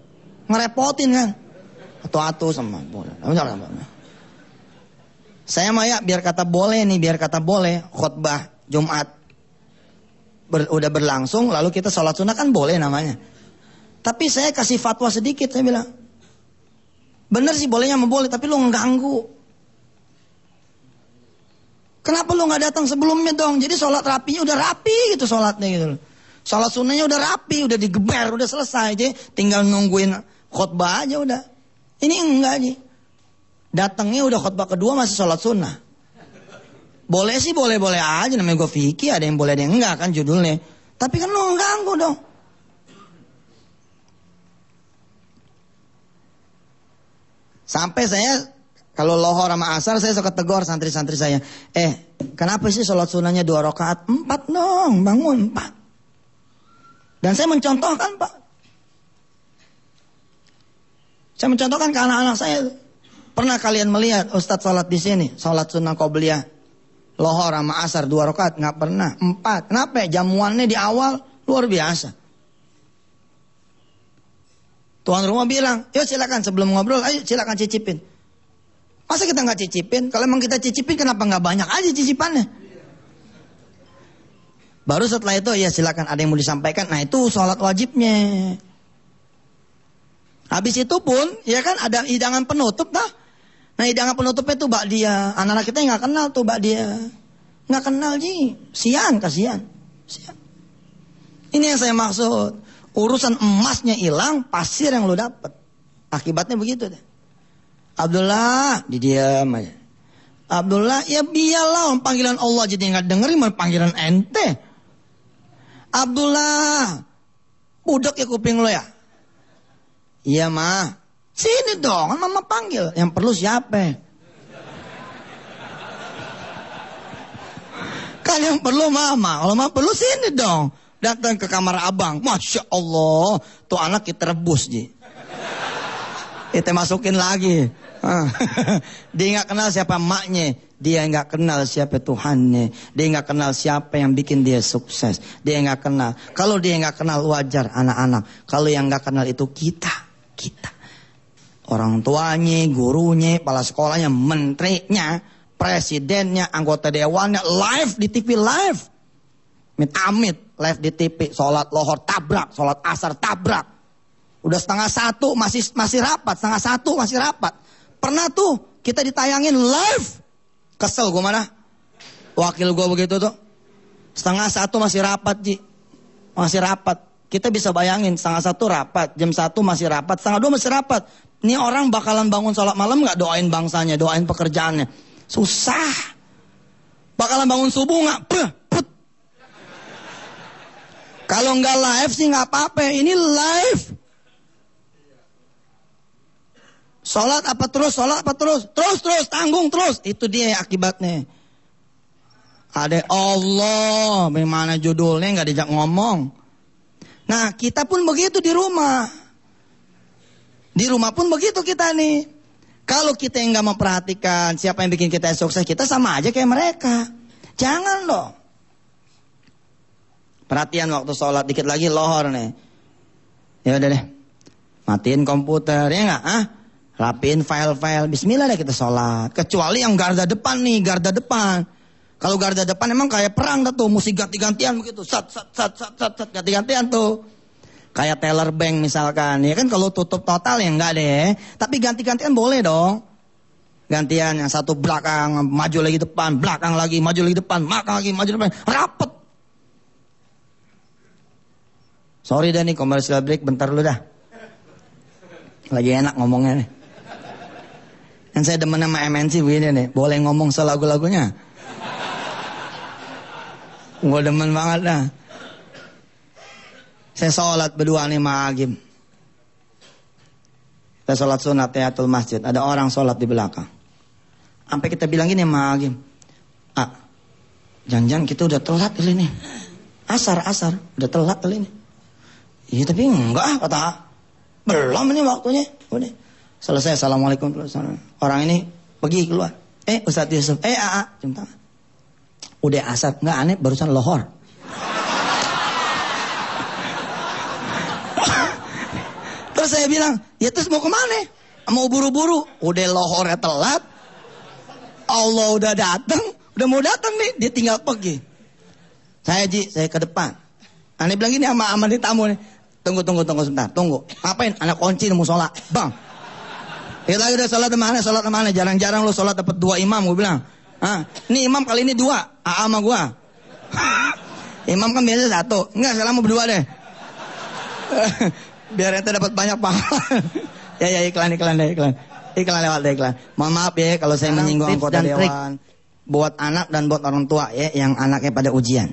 Ngerepotin kan. atu-atu sama boleh. Saya mah ya biar kata boleh nih, biar kata boleh khutbah Jumat ber, udah berlangsung lalu kita sholat sunnah kan boleh namanya. Tapi saya kasih fatwa sedikit saya bilang. Bener sih bolehnya mau boleh tapi lu mengganggu. Kenapa lu nggak datang sebelumnya dong? Jadi sholat rapinya udah rapi gitu sholatnya gitu. Sholat sunnahnya udah rapi, udah digeber, udah selesai aja. Tinggal nungguin khutbah aja udah. Ini enggak aja. Datangnya udah khutbah kedua masih sholat sunnah. Boleh sih boleh-boleh aja namanya gue fikih ada yang boleh ada yang enggak kan judulnya. Tapi kan lu ganggu dong. Sampai saya kalau lohor sama asar saya suka tegur santri-santri saya. Eh kenapa sih sholat sunnahnya dua rakaat? Empat dong bangun empat. Dan saya mencontohkan pak. Saya mencontohkan ke anak-anak saya. Pernah kalian melihat Ustadz sholat di sini, sholat sunnah qobliyah, lohor sama asar dua rakaat nggak pernah, empat. Kenapa? Jamuannya di awal luar biasa. Tuan rumah bilang, yuk silakan sebelum ngobrol, ayo silakan cicipin. Masa kita nggak cicipin? Kalau emang kita cicipin, kenapa nggak banyak aja cicipannya? Baru setelah itu, ya silakan ada yang mau disampaikan. Nah itu sholat wajibnya. Habis itu pun, ya kan ada hidangan penutup dah. Nah hidangan penutupnya tuh bak dia. Anak-anak kita nggak kenal tuh bak dia. Nggak kenal ji. Sian, kasihan. Sian. Ini yang saya maksud. Urusan emasnya hilang, pasir yang lo dapet. Akibatnya begitu deh. Abdullah, didiam aja. Abdullah, ya biarlah panggilan Allah jadi nggak dengerin panggilan ente. Abdullah, budak ya kuping lo ya. Iya mah, sini dong, kan mama panggil. Yang perlu siapa? Kan yang perlu mama, kalau mama perlu sini dong. Datang ke kamar abang, Masya Allah, tuh anak kita rebus, Ji. Kita masukin lagi. dia nggak kenal siapa maknya, dia nggak kenal siapa Tuhannya, dia nggak kenal siapa yang bikin dia sukses, dia nggak kenal. Kalau dia nggak kenal wajar anak-anak, kalau yang nggak kenal itu kita, kita, orang tuanya, gurunya, kepala sekolahnya, menterinya, presidennya, anggota dewannya, live di TV live, mit amit, live di TV, sholat lohor tabrak, sholat asar tabrak. Udah setengah satu masih masih rapat, setengah satu masih rapat. Pernah tuh kita ditayangin live. Kesel gue mana? Wakil gue begitu tuh. Setengah satu masih rapat, Ji. Masih rapat. Kita bisa bayangin setengah satu rapat, jam satu masih rapat, setengah dua masih rapat. Ini orang bakalan bangun sholat malam nggak doain bangsanya, doain pekerjaannya. Susah. Bakalan bangun subuh nggak? Kalau nggak live sih nggak apa-apa. Ini live. Sholat apa terus? Sholat apa terus? Terus terus tanggung terus. Itu dia akibatnya. Ada Allah, bagaimana judulnya nggak dijak ngomong. Nah kita pun begitu di rumah. Di rumah pun begitu kita nih. Kalau kita yang nggak memperhatikan siapa yang bikin kita sukses, kita sama aja kayak mereka. Jangan loh. Perhatian waktu sholat dikit lagi lohor nih. Ya udah deh. Matiin komputer ya nggak? Ah, rapiin file-file. Bismillah deh kita sholat. Kecuali yang garda depan nih, garda depan. Kalau garda depan emang kayak perang tuh, mesti ganti-gantian begitu. Sat, sat, sat, sat, sat, sat ganti-gantian tuh. Kayak teller bank misalkan, ya kan kalau tutup total ya enggak deh. Tapi ganti-gantian boleh dong. Gantian yang satu belakang, maju lagi depan, belakang lagi, maju lagi depan, belakang lagi, maju depan. Rapet. Sorry dah nih commercial break bentar lu dah. Lagi enak ngomongnya nih. Dan saya demen sama MNC begini nih. Boleh ngomong selagu-lagunya. Gue demen banget dah. Saya sholat berdua nih sama. Saya sholat sunat teatul masjid. Ada orang sholat di belakang. Sampai kita bilang gini sama Agim. Ah, jangan-jangan kita udah telat kali ini. Asar, asar. Udah telat kali ini. Iya tapi enggak kata belum ini waktunya. Udah. Selesai assalamualaikum orang ini pergi keluar. Eh Ustaz Yusuf, eh AA, cium tangan. Udah asar, enggak aneh barusan lohor. terus saya bilang, ya terus mau ke mana? Mau buru-buru, udah lohornya telat. Allah udah datang, udah mau datang nih, dia tinggal pergi. Saya Ji, saya ke depan. Aneh bilang gini sama sama di tamu nih. Tunggu, tunggu, tunggu sebentar, tunggu. Ngapain? Anak kunci mau sholat. Bang, kita udah sholat mana, sholat mana. Jarang-jarang lo sholat dapat dua imam, gue bilang. Ah, ini imam kali ini dua, AA sama gua. imam kan biasa satu. Enggak, selama berdua deh. Biar ente dapat banyak pahala. ya ya iklan iklan deh iklan. Iklan lewat deh iklan. Mohon maaf ya kalau saya menyinggung anggota dewan. Buat anak dan buat orang tua ya yang anaknya pada ujian.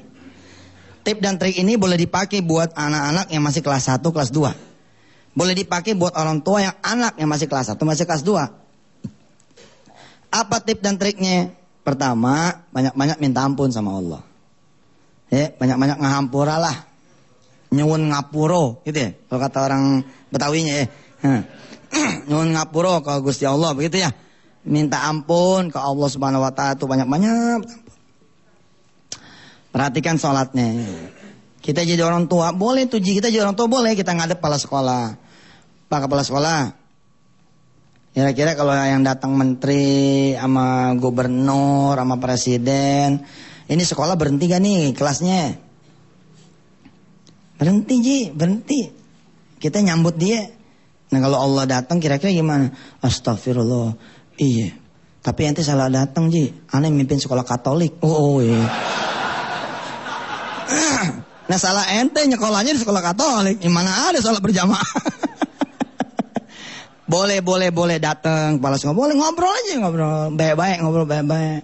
Tip dan trik ini boleh dipakai buat anak-anak yang masih kelas 1, kelas 2. Boleh dipakai buat orang tua yang anak yang masih kelas 1, masih kelas 2. Apa tip dan triknya? Pertama, banyak-banyak minta ampun sama Allah. Ya, banyak-banyak ngahampura lah. Nyuwun ngapuro, gitu ya. Kalau kata orang Betawinya ya. Nyuwun ngapuro ke Gusti Allah, begitu ya. Minta ampun ke Allah Subhanahu wa taala itu banyak-banyak. Perhatikan sholatnya. Kita jadi orang tua, boleh Ji. kita jadi orang tua boleh kita ngadep kepala sekolah. Pak kepala sekolah, Kira-kira kalau yang datang menteri sama gubernur sama presiden, ini sekolah berhenti gak nih kelasnya? Berhenti Ji, berhenti. Kita nyambut dia. Nah kalau Allah datang kira-kira gimana? Astagfirullah. Iya. Tapi ente salah datang Ji. Aneh mimpin sekolah Katolik. Oh, oh iya. Nah salah ente nyekolahnya di sekolah Katolik. Gimana ada sholat berjamaah? boleh, boleh, boleh datang kepala sekolah. Boleh ngobrol aja ngobrol. Baik-baik ngobrol baik-baik.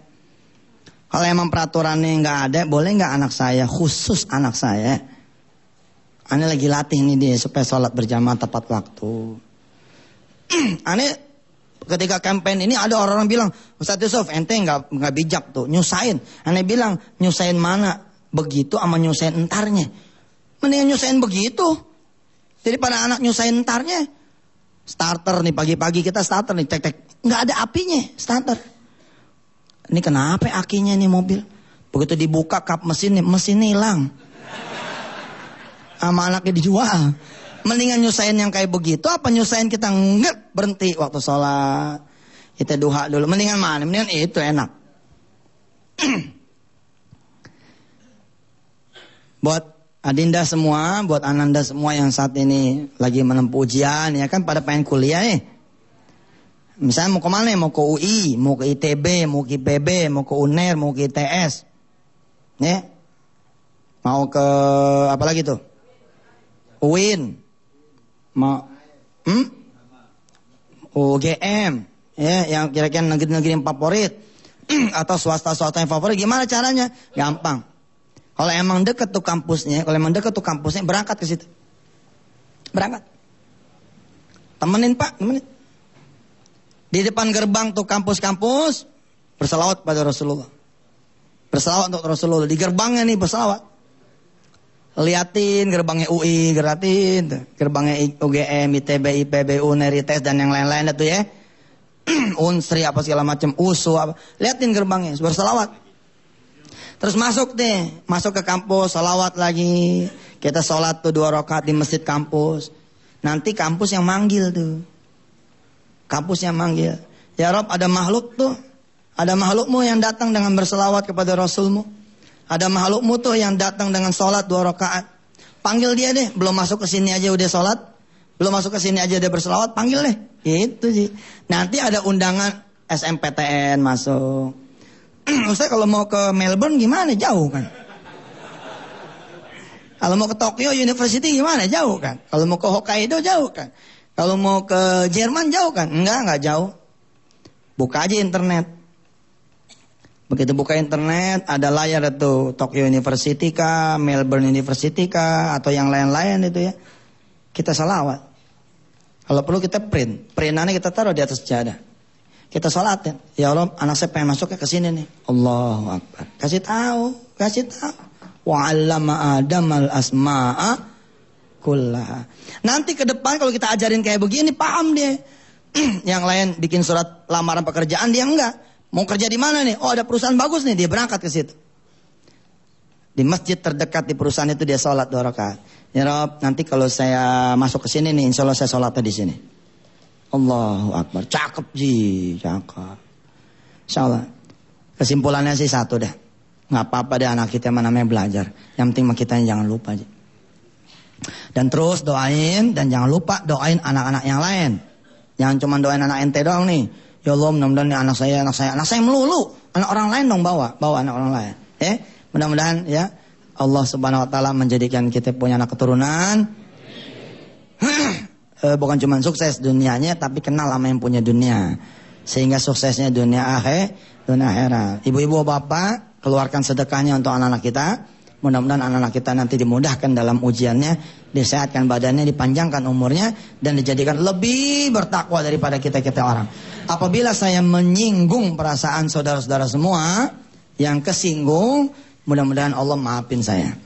Kalau emang peraturannya nggak ada, boleh nggak anak saya khusus anak saya? Aneh lagi latih nih dia supaya sholat berjamaah tepat waktu. Aneh ketika campaign ini ada orang-orang bilang, Ustaz Yusuf ente nggak nggak bijak tuh nyusahin. Aneh bilang nyusahin mana? Begitu sama nyusahin entarnya. Mendingan nyusahin begitu. Jadi pada anak nyusahin entarnya. Starter nih pagi-pagi kita starter nih tek tek nggak ada apinya starter. Ini kenapa akinya nih mobil? Begitu dibuka kap mesin nih mesin hilang. Sama anaknya dijual. Mendingan nyusahin yang kayak begitu apa nyusahin kita nggak berhenti waktu sholat. Kita duha dulu. Mendingan mana? Mendingan itu enak. buat Adinda semua, buat Ananda semua yang saat ini lagi menempuh ujian, ya kan pada pengen kuliah nih. Misalnya mau ke mana? Mau ke UI, mau ke ITB, mau ke IPB, mau ke UNER, mau ke ITS. Ya. Mau ke apa lagi tuh? UIN. Mau hmm? UGM. Ya, yang kira-kira negeri-negeri yang favorit. Atau swasta-swasta yang favorit. Gimana caranya? Gampang. Kalau emang deket tuh kampusnya, kalau emang deket tuh kampusnya, berangkat ke situ. Berangkat. Temenin pak, temenin. Di depan gerbang tuh kampus-kampus, berselawat pada Rasulullah. Berselawat untuk Rasulullah. Di gerbangnya nih berselawat. Liatin gerbangnya UI, geratin. Gerbangnya UGM, ITB, IPB, UNER, ITS, dan yang lain-lain itu ya. Unsri apa segala macam, USU apa. Liatin gerbangnya, berselawat. Terus masuk deh, masuk ke kampus, salawat lagi. Kita sholat tuh dua rakaat di masjid kampus. Nanti kampus yang manggil tuh. Kampus yang manggil. Ya Rob, ada makhluk tuh. Ada makhlukmu yang datang dengan berselawat kepada Rasulmu. Ada makhlukmu tuh yang datang dengan sholat dua rakaat. Panggil dia deh, belum masuk ke sini aja udah sholat. Belum masuk ke sini aja udah berselawat, panggil deh. Itu sih. Nanti ada undangan SMPTN masuk. Ustaz kalau mau ke Melbourne gimana? Jauh kan. Kalau mau ke Tokyo University gimana? Jauh kan. Kalau mau ke Hokkaido jauh kan. Kalau mau ke Jerman jauh kan? Enggak, enggak jauh. Buka aja internet. Begitu buka internet, ada layar itu Tokyo University kah, Melbourne University kah, atau yang lain-lain itu ya. Kita salawat. Kalau perlu kita print. Printannya kita taruh di atas jadah. Kita sholatin. Ya Allah, anak saya pengen masuk ke sini nih. Allahu Akbar. Kasih tahu, kasih tahu. Wa 'allama Adam al asma'a kullaha. Nanti ke depan kalau kita ajarin kayak begini, paham dia. yang lain bikin surat lamaran pekerjaan dia enggak. Mau kerja di mana nih? Oh, ada perusahaan bagus nih, dia berangkat ke situ. Di masjid terdekat di perusahaan itu dia sholat dua rakaat. Ya Rob, nanti kalau saya masuk ke sini nih, insya Allah saya sholatnya di sini. Allahu Akbar. Cakep ji, cakep. Insya Allah. Kesimpulannya sih satu dah. Nggak apa-apa deh anak kita namanya belajar. Yang penting kita jangan lupa aja. Dan terus doain dan jangan lupa doain anak-anak yang lain. Jangan cuma doain anak ente doang nih. Ya Allah mudah-mudahan nih anak saya, anak saya, anak saya melulu. Anak orang lain dong bawa, bawa anak orang lain. Eh, mudah-mudahan ya Allah Subhanahu wa taala menjadikan kita punya anak keturunan. eh, bukan cuma sukses dunianya tapi kenal sama yang punya dunia. Sehingga suksesnya dunia akhir, dunia akhirat. Ibu-ibu bapak keluarkan sedekahnya untuk anak-anak kita. Mudah-mudahan anak-anak kita nanti dimudahkan dalam ujiannya, disehatkan badannya, dipanjangkan umurnya, dan dijadikan lebih bertakwa daripada kita-kita orang. Apabila saya menyinggung perasaan saudara-saudara semua yang kesinggung, mudah-mudahan Allah maafin saya.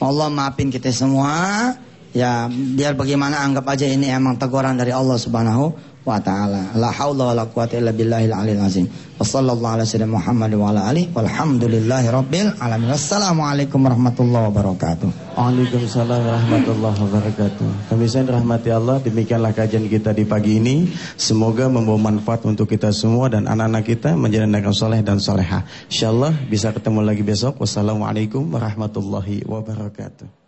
Allah maafin kita semua. Ya, biar bagaimana anggap aja ini emang teguran dari Allah Subhanahu wa taala. La haula wala quwata illa billahil aliyil azim. Wassallallahu ala sayyidina Muhammad wa ala alihi walhamdulillahi rabbil alamin. Wassalamualaikum warahmatullahi wabarakatuh. Waalaikumsalam warahmatullahi wabarakatuh. Kami saya rahmati Allah, demikianlah kajian kita di pagi ini. Semoga membawa manfaat untuk kita semua dan anak-anak kita menjadi anak yang soleh dan soleha. Insyaallah bisa ketemu lagi besok. Wassalamualaikum warahmatullahi wabarakatuh.